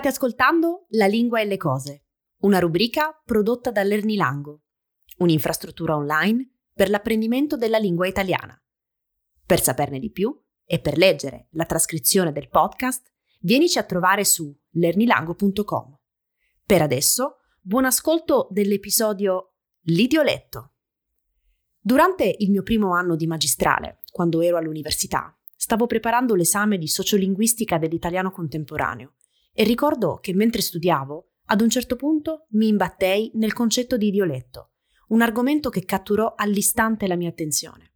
State ascoltando La lingua e le cose, una rubrica prodotta da Lernilango, un'infrastruttura online per l'apprendimento della lingua italiana. Per saperne di più e per leggere la trascrizione del podcast, vienici a trovare su lernilango.com. Per adesso, buon ascolto dell'episodio L'idioletto. Durante il mio primo anno di magistrale, quando ero all'università, stavo preparando l'esame di sociolinguistica dell'italiano contemporaneo e ricordo che mentre studiavo, ad un certo punto mi imbattei nel concetto di idioletto, un argomento che catturò all'istante la mia attenzione.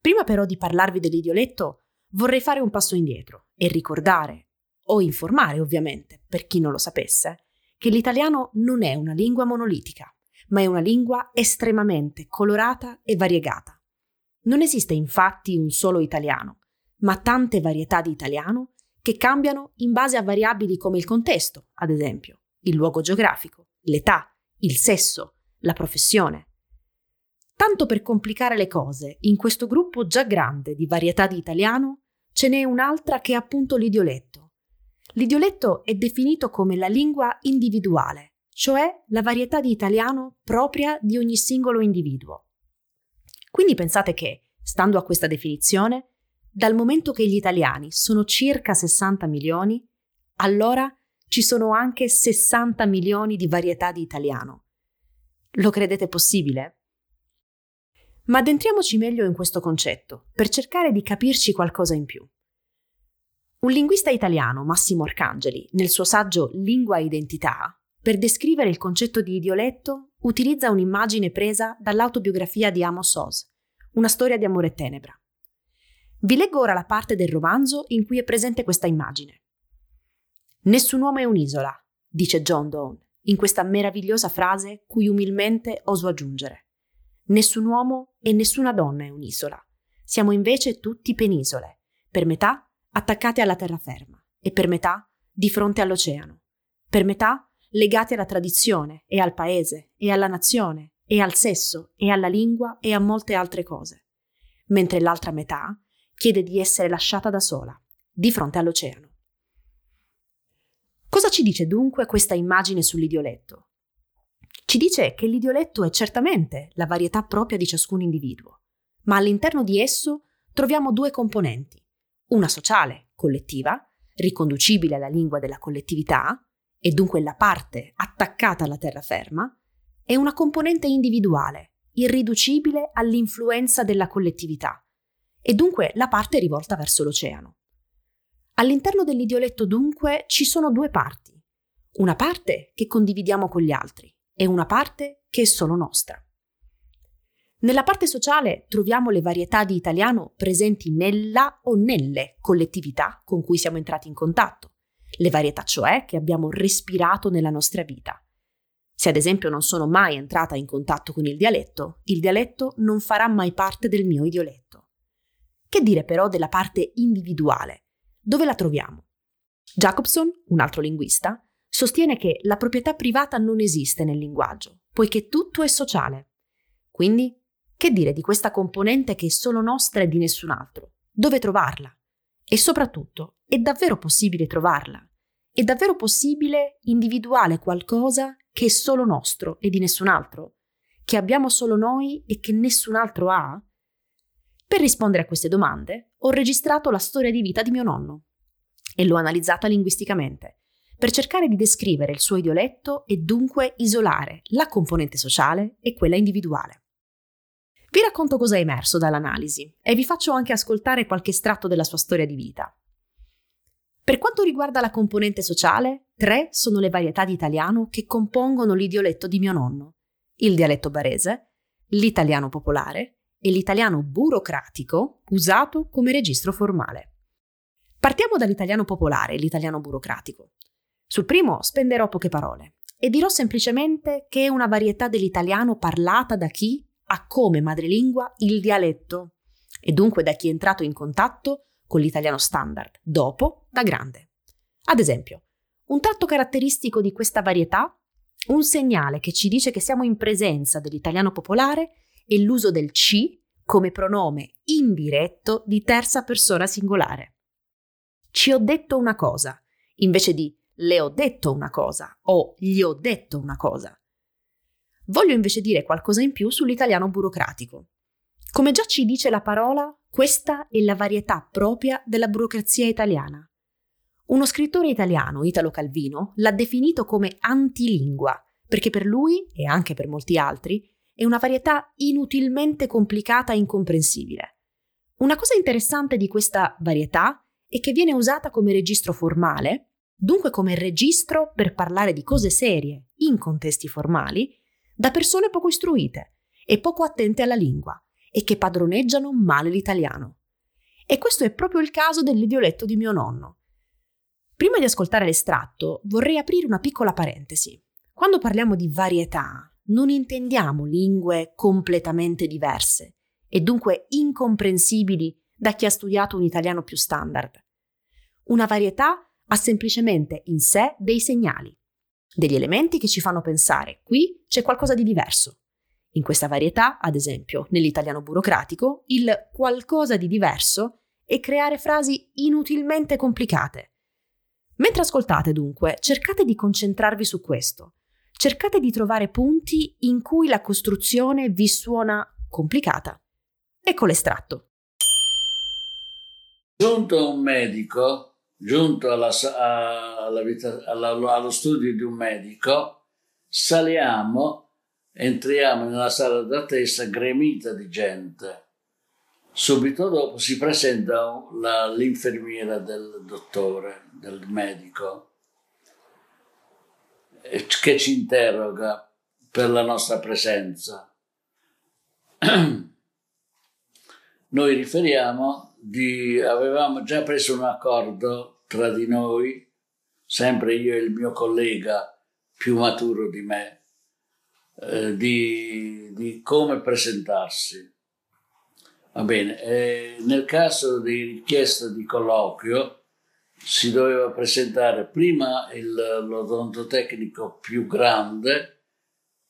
Prima però di parlarvi dell'idioletto, vorrei fare un passo indietro e ricordare, o informare ovviamente, per chi non lo sapesse, che l'italiano non è una lingua monolitica, ma è una lingua estremamente colorata e variegata. Non esiste infatti un solo italiano, ma tante varietà di italiano che cambiano in base a variabili come il contesto, ad esempio, il luogo geografico, l'età, il sesso, la professione. Tanto per complicare le cose, in questo gruppo già grande di varietà di italiano ce n'è un'altra che è appunto l'idioletto. L'idioletto è definito come la lingua individuale, cioè la varietà di italiano propria di ogni singolo individuo. Quindi pensate che, stando a questa definizione, dal momento che gli italiani sono circa 60 milioni, allora ci sono anche 60 milioni di varietà di italiano. Lo credete possibile? Ma addentriamoci meglio in questo concetto, per cercare di capirci qualcosa in più. Un linguista italiano, Massimo Arcangeli, nel suo saggio Lingua e Identità, per descrivere il concetto di idioletto, utilizza un'immagine presa dall'autobiografia di Amos Oz, una storia di amore e tenebra. Vi leggo ora la parte del romanzo in cui è presente questa immagine. Nessun uomo è un'isola, dice John Donne, in questa meravigliosa frase cui umilmente oso aggiungere. Nessun uomo e nessuna donna è un'isola. Siamo invece tutti penisole, per metà attaccate alla terraferma e per metà di fronte all'oceano, per metà legati alla tradizione e al paese e alla nazione e al sesso e alla lingua e a molte altre cose, mentre l'altra metà chiede di essere lasciata da sola, di fronte all'oceano. Cosa ci dice dunque questa immagine sull'idioletto? Ci dice che l'idioletto è certamente la varietà propria di ciascun individuo, ma all'interno di esso troviamo due componenti, una sociale, collettiva, riconducibile alla lingua della collettività, e dunque la parte attaccata alla terraferma, e una componente individuale, irriducibile all'influenza della collettività, e dunque la parte rivolta verso l'oceano. All'interno dell'idioletto dunque ci sono due parti, una parte che condividiamo con gli altri e una parte che è solo nostra. Nella parte sociale troviamo le varietà di italiano presenti nella o nelle collettività con cui siamo entrati in contatto, le varietà cioè che abbiamo respirato nella nostra vita. Se ad esempio non sono mai entrata in contatto con il dialetto, il dialetto non farà mai parte del mio idioletto. Che dire però della parte individuale? Dove la troviamo? Jacobson, un altro linguista, sostiene che la proprietà privata non esiste nel linguaggio, poiché tutto è sociale. Quindi, che dire di questa componente che è solo nostra e di nessun altro? Dove trovarla? E soprattutto, è davvero possibile trovarla? È davvero possibile individuare qualcosa che è solo nostro e di nessun altro? Che abbiamo solo noi e che nessun altro ha? Per rispondere a queste domande ho registrato la storia di vita di mio nonno e l'ho analizzata linguisticamente, per cercare di descrivere il suo idioletto e dunque isolare la componente sociale e quella individuale. Vi racconto cosa è emerso dall'analisi e vi faccio anche ascoltare qualche estratto della sua storia di vita. Per quanto riguarda la componente sociale, tre sono le varietà di italiano che compongono l'idioletto di mio nonno. Il dialetto barese, l'italiano popolare e l'italiano burocratico usato come registro formale. Partiamo dall'italiano popolare l'italiano burocratico. Sul primo spenderò poche parole e dirò semplicemente che è una varietà dell'italiano parlata da chi ha come madrelingua il dialetto e dunque da chi è entrato in contatto con l'italiano standard, dopo da grande. Ad esempio, un tratto caratteristico di questa varietà, un segnale che ci dice che siamo in presenza dell'italiano popolare e l'uso del ci come pronome indiretto di terza persona singolare. Ci ho detto una cosa, invece di le ho detto una cosa o gli ho detto una cosa. Voglio invece dire qualcosa in più sull'italiano burocratico. Come già ci dice la parola, questa è la varietà propria della burocrazia italiana. Uno scrittore italiano, Italo Calvino, l'ha definito come antilingua, perché per lui, e anche per molti altri, è una varietà inutilmente complicata e incomprensibile. Una cosa interessante di questa varietà è che viene usata come registro formale, dunque come registro per parlare di cose serie, in contesti formali, da persone poco istruite e poco attente alla lingua e che padroneggiano male l'italiano. E questo è proprio il caso dell'idioletto di mio nonno. Prima di ascoltare l'estratto, vorrei aprire una piccola parentesi. Quando parliamo di varietà, non intendiamo lingue completamente diverse e dunque incomprensibili da chi ha studiato un italiano più standard. Una varietà ha semplicemente in sé dei segnali, degli elementi che ci fanno pensare qui c'è qualcosa di diverso. In questa varietà, ad esempio, nell'italiano burocratico, il qualcosa di diverso è creare frasi inutilmente complicate. Mentre ascoltate dunque, cercate di concentrarvi su questo cercate di trovare punti in cui la costruzione vi suona complicata. Ecco l'estratto. Giunto un medico, giunto alla, alla vita, alla, allo studio di un medico, saliamo, entriamo nella sala d'attesa gremita di gente. Subito dopo si presenta la, l'infermiera del dottore, del medico che ci interroga per la nostra presenza. Noi riferiamo di avevamo già preso un accordo tra di noi, sempre io e il mio collega più maturo di me, eh, di, di, come presentarsi. Va bene, e nel caso di richiesta di colloquio, si doveva presentare prima il, l'odontotecnico più grande,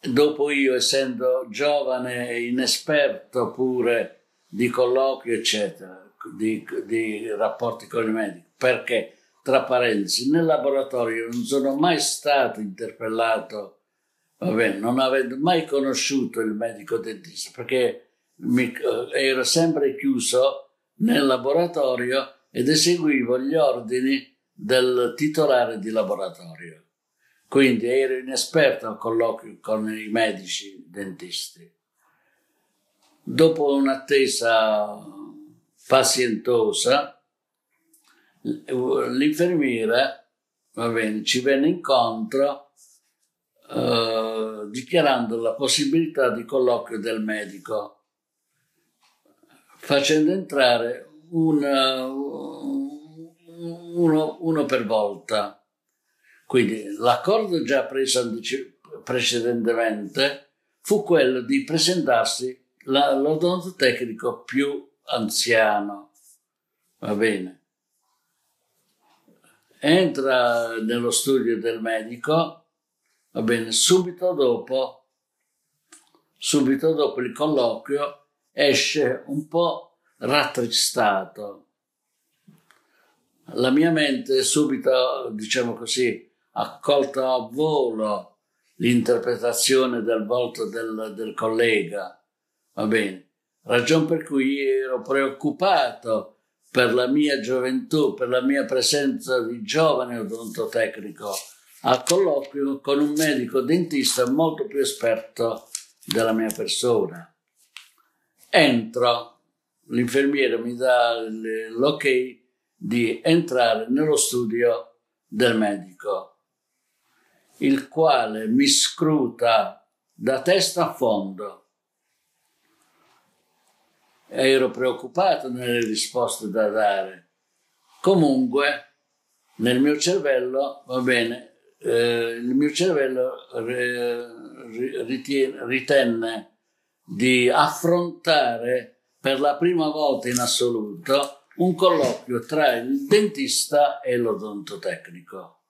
dopo io essendo giovane e inesperto pure di colloquio, eccetera, di, di rapporti con i medici, perché tra parentesi, nel laboratorio non sono mai stato interpellato, bene, non avendo mai conosciuto il medico dentista, perché mi, ero sempre chiuso nel laboratorio ed eseguivo gli ordini del titolare di laboratorio. Quindi ero inesperto al colloquio con i medici dentisti. Dopo un'attesa pazientosa, l'infermiera bene, ci venne incontro eh, dichiarando la possibilità di colloquio del medico, facendo entrare una, uno, uno per volta. Quindi l'accordo già preso precedentemente fu quello di presentarsi l'odontotecnico più anziano. Va bene. Entra nello studio del medico, va bene, subito dopo, subito dopo il colloquio esce un po' rattristato la mia mente subito, diciamo così, ha colto a volo l'interpretazione del volto del, del collega. Va bene. Ragion per cui ero preoccupato per la mia gioventù, per la mia presenza di giovane odontotecnico al colloquio con un medico dentista molto più esperto della mia persona. Entro, l'infermiere mi dà l'ok di entrare nello studio del medico, il quale mi scruta da testa a fondo. Ero preoccupato nelle risposte da dare. Comunque, nel mio cervello, va bene, eh, il mio cervello ritiene, ritenne di affrontare per la prima volta in assoluto un colloquio tra il dentista e l'odontotecnico.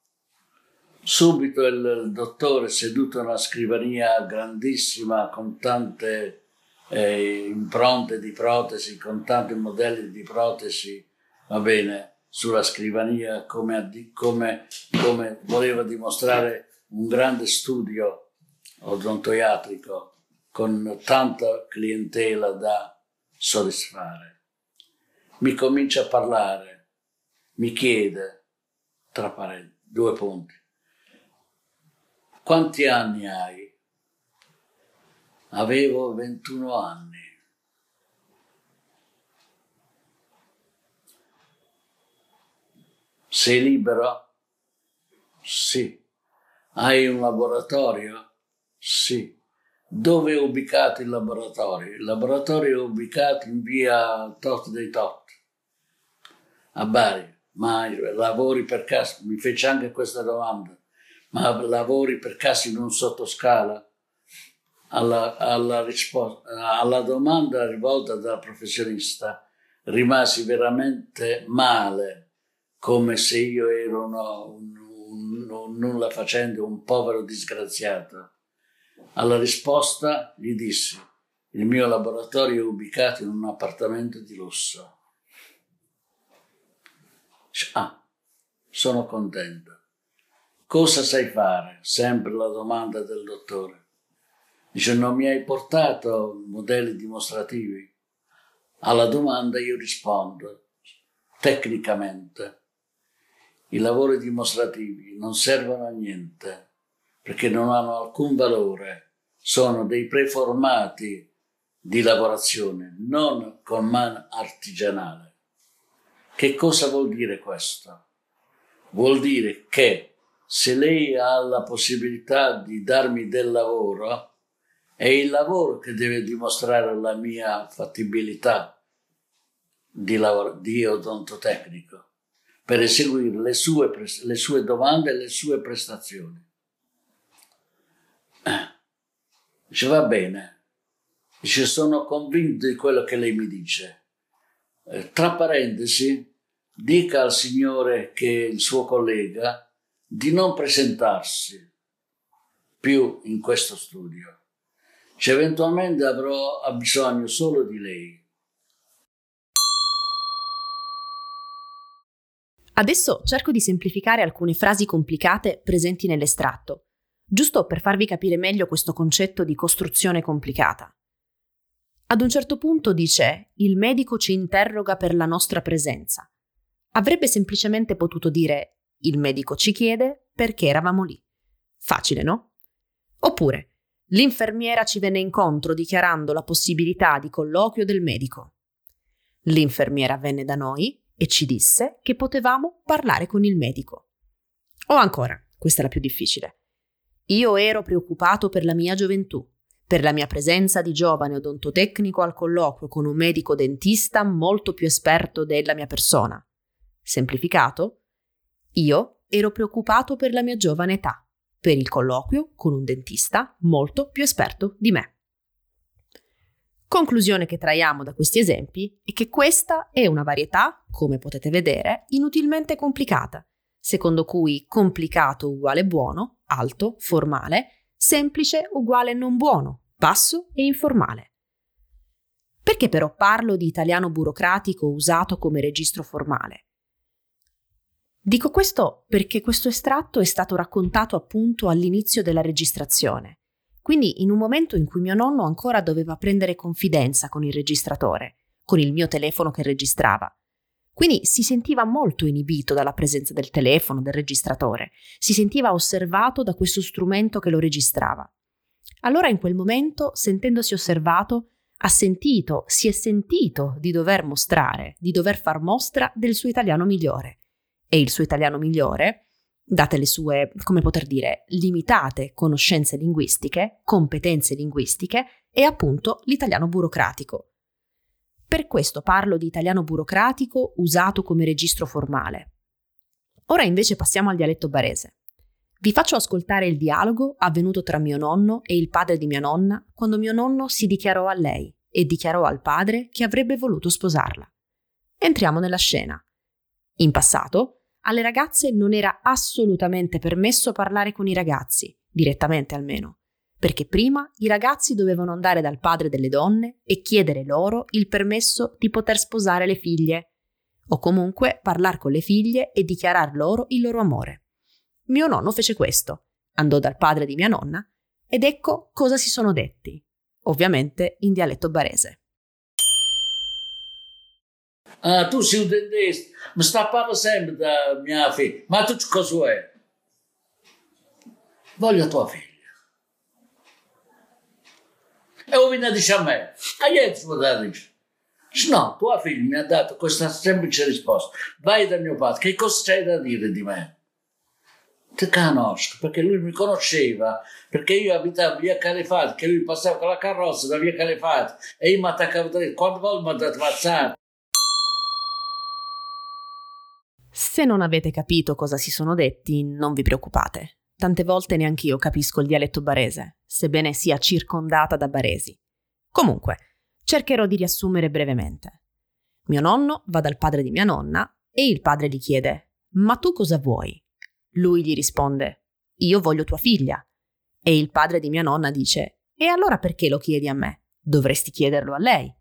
Subito il dottore seduto a una scrivania grandissima con tante eh, impronte di protesi, con tanti modelli di protesi, va bene, sulla scrivania come, come, come voleva dimostrare un grande studio odontoiatrico con tanta clientela da soddisfare. Mi comincia a parlare, mi chiede, tra parenti, due punti, quanti anni hai? Avevo 21 anni. Sei libero? Sì. Hai un laboratorio? Sì. Dove è ubicato il laboratorio? Il laboratorio è ubicato in via Tot dei Tot, a Bari. Ma lavori per caso? Mi fece anche questa domanda. Ma lavori per caso in un sottoscala? Alla, alla, risposta, alla domanda rivolta dal professionista rimasi veramente male come se io ero uno, un, un, un nulla facente, un povero disgraziato. Alla risposta gli dissi, il mio laboratorio è ubicato in un appartamento di lusso. Ah, sono contento. Cosa sai fare? Sempre la domanda del dottore. Dice, non mi hai portato modelli dimostrativi? Alla domanda io rispondo, tecnicamente i lavori dimostrativi non servono a niente perché non hanno alcun valore, sono dei preformati di lavorazione, non con man artigianale. Che cosa vuol dire questo? Vuol dire che se lei ha la possibilità di darmi del lavoro, è il lavoro che deve dimostrare la mia fattibilità di, lavoro, di odontotecnico per eseguire le sue, le sue domande e le sue prestazioni. Dice, va bene. Dice, sono convinto di quello che lei mi dice. Eh, tra parentesi, dica al Signore che è il suo collega di non presentarsi più in questo studio. Cioè, eventualmente avrò bisogno solo di lei Adesso cerco di semplificare alcune frasi complicate presenti nell'estratto, giusto per farvi capire meglio questo concetto di costruzione complicata. Ad un certo punto dice il medico ci interroga per la nostra presenza. Avrebbe semplicemente potuto dire il medico ci chiede perché eravamo lì. Facile, no? Oppure l'infermiera ci venne incontro dichiarando la possibilità di colloquio del medico. L'infermiera venne da noi e ci disse che potevamo parlare con il medico. O ancora, questa è la più difficile. Io ero preoccupato per la mia gioventù, per la mia presenza di giovane odontotecnico al colloquio con un medico dentista molto più esperto della mia persona. Semplificato? Io ero preoccupato per la mia giovane età, per il colloquio con un dentista molto più esperto di me. Conclusione che traiamo da questi esempi è che questa è una varietà, come potete vedere, inutilmente complicata, secondo cui complicato uguale buono, alto, formale, semplice uguale non buono, basso e informale. Perché però parlo di italiano burocratico usato come registro formale? Dico questo perché questo estratto è stato raccontato appunto all'inizio della registrazione quindi in un momento in cui mio nonno ancora doveva prendere confidenza con il registratore, con il mio telefono che registrava. Quindi si sentiva molto inibito dalla presenza del telefono, del registratore, si sentiva osservato da questo strumento che lo registrava. Allora in quel momento, sentendosi osservato, ha sentito, si è sentito di dover mostrare, di dover far mostra del suo italiano migliore. E il suo italiano migliore date le sue, come poter dire, limitate conoscenze linguistiche, competenze linguistiche e appunto l'italiano burocratico. Per questo parlo di italiano burocratico usato come registro formale. Ora invece passiamo al dialetto barese. Vi faccio ascoltare il dialogo avvenuto tra mio nonno e il padre di mia nonna quando mio nonno si dichiarò a lei e dichiarò al padre che avrebbe voluto sposarla. Entriamo nella scena. In passato, alle ragazze non era assolutamente permesso parlare con i ragazzi, direttamente almeno, perché prima i ragazzi dovevano andare dal padre delle donne e chiedere loro il permesso di poter sposare le figlie. o comunque parlare con le figlie e dichiarar loro il loro amore. Mio nonno fece questo, andò dal padre di mia nonna ed ecco cosa si sono detti, ovviamente in dialetto barese. Ah, tu sei un dentista, mi sta parlando sempre da mia figlia, ma tu cosa è? Voglio tua figlia. E o viene a dire a me, a tu da dire. No, tua figlia mi ha dato questa semplice risposta. Vai da mio padre, che cosa c'hai da dire di me? Te conosco, perché lui mi conosceva, perché io abitavo via Calefati, che lui passava con la carrozza da via Calefati e io mi attaccavo dritto. Quante volte mi ha dato mazzare? Se non avete capito cosa si sono detti, non vi preoccupate. Tante volte neanche io capisco il dialetto barese, sebbene sia circondata da baresi. Comunque, cercherò di riassumere brevemente. Mio nonno va dal padre di mia nonna e il padre gli chiede: Ma tu cosa vuoi? Lui gli risponde: Io voglio tua figlia. E il padre di mia nonna dice: E allora perché lo chiedi a me? Dovresti chiederlo a lei.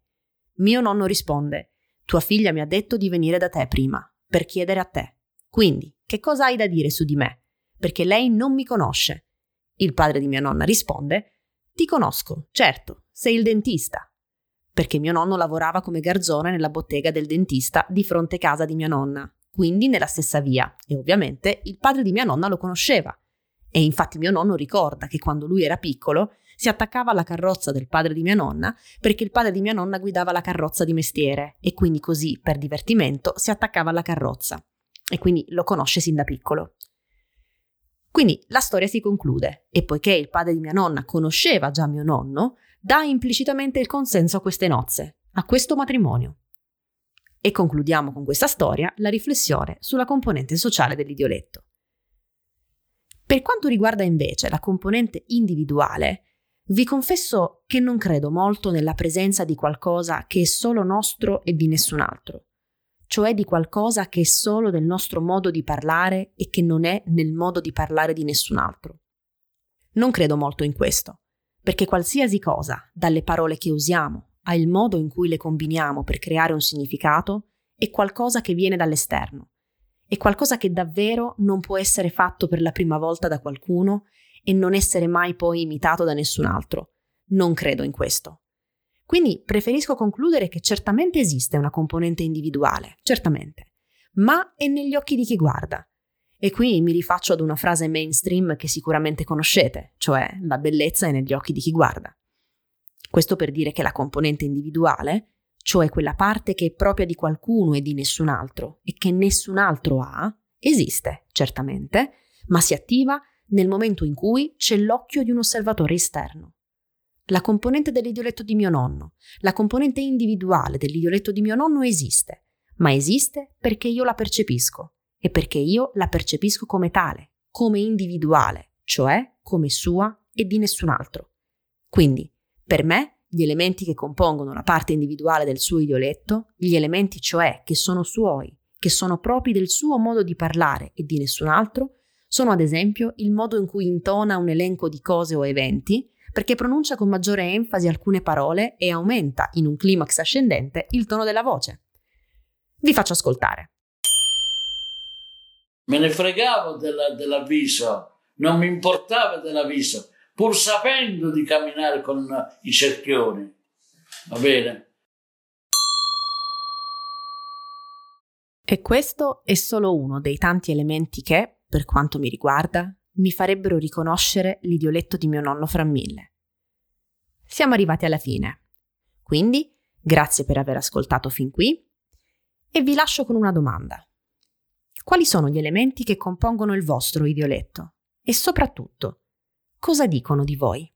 Mio nonno risponde: Tua figlia mi ha detto di venire da te prima, per chiedere a te. Quindi, che cosa hai da dire su di me? Perché lei non mi conosce. Il padre di mia nonna risponde: Ti conosco, certo, sei il dentista. Perché mio nonno lavorava come garzone nella bottega del dentista di fronte casa di mia nonna quindi nella stessa via, e ovviamente il padre di mia nonna lo conosceva. E infatti mio nonno ricorda che quando lui era piccolo si attaccava alla carrozza del padre di mia nonna perché il padre di mia nonna guidava la carrozza di mestiere e quindi così, per divertimento, si attaccava alla carrozza. E quindi lo conosce sin da piccolo. Quindi la storia si conclude e poiché il padre di mia nonna conosceva già mio nonno, dà implicitamente il consenso a queste nozze, a questo matrimonio. E concludiamo con questa storia la riflessione sulla componente sociale dell'idioletto. Per quanto riguarda invece la componente individuale, vi confesso che non credo molto nella presenza di qualcosa che è solo nostro e di nessun altro, cioè di qualcosa che è solo del nostro modo di parlare e che non è nel modo di parlare di nessun altro. Non credo molto in questo, perché qualsiasi cosa, dalle parole che usiamo a il modo in cui le combiniamo per creare un significato, è qualcosa che viene dall'esterno. È qualcosa che davvero non può essere fatto per la prima volta da qualcuno e non essere mai poi imitato da nessun altro. Non credo in questo. Quindi preferisco concludere che certamente esiste una componente individuale, certamente, ma è negli occhi di chi guarda. E qui mi rifaccio ad una frase mainstream che sicuramente conoscete, cioè la bellezza è negli occhi di chi guarda. Questo per dire che la componente individuale, cioè quella parte che è propria di qualcuno e di nessun altro e che nessun altro ha, esiste, certamente, ma si attiva nel momento in cui c'è l'occhio di un osservatore esterno. La componente dell'idioletto di mio nonno, la componente individuale dell'idioletto di mio nonno esiste, ma esiste perché io la percepisco e perché io la percepisco come tale, come individuale, cioè come sua e di nessun altro. Quindi per me, gli elementi che compongono la parte individuale del suo idioletto, gli elementi cioè che sono suoi, che sono propri del suo modo di parlare e di nessun altro, sono ad esempio il modo in cui intona un elenco di cose o eventi, perché pronuncia con maggiore enfasi alcune parole e aumenta, in un climax ascendente, il tono della voce. Vi faccio ascoltare. Me ne fregavo della, dell'avviso, non mi importava dell'avviso pur sapendo di camminare con i cerchioni. Va bene? E questo è solo uno dei tanti elementi che, per quanto mi riguarda, mi farebbero riconoscere l'idioletto di mio nonno fra mille. Siamo arrivati alla fine. Quindi, grazie per aver ascoltato fin qui e vi lascio con una domanda. Quali sono gli elementi che compongono il vostro idioletto? E soprattutto, cosa dicono di voi?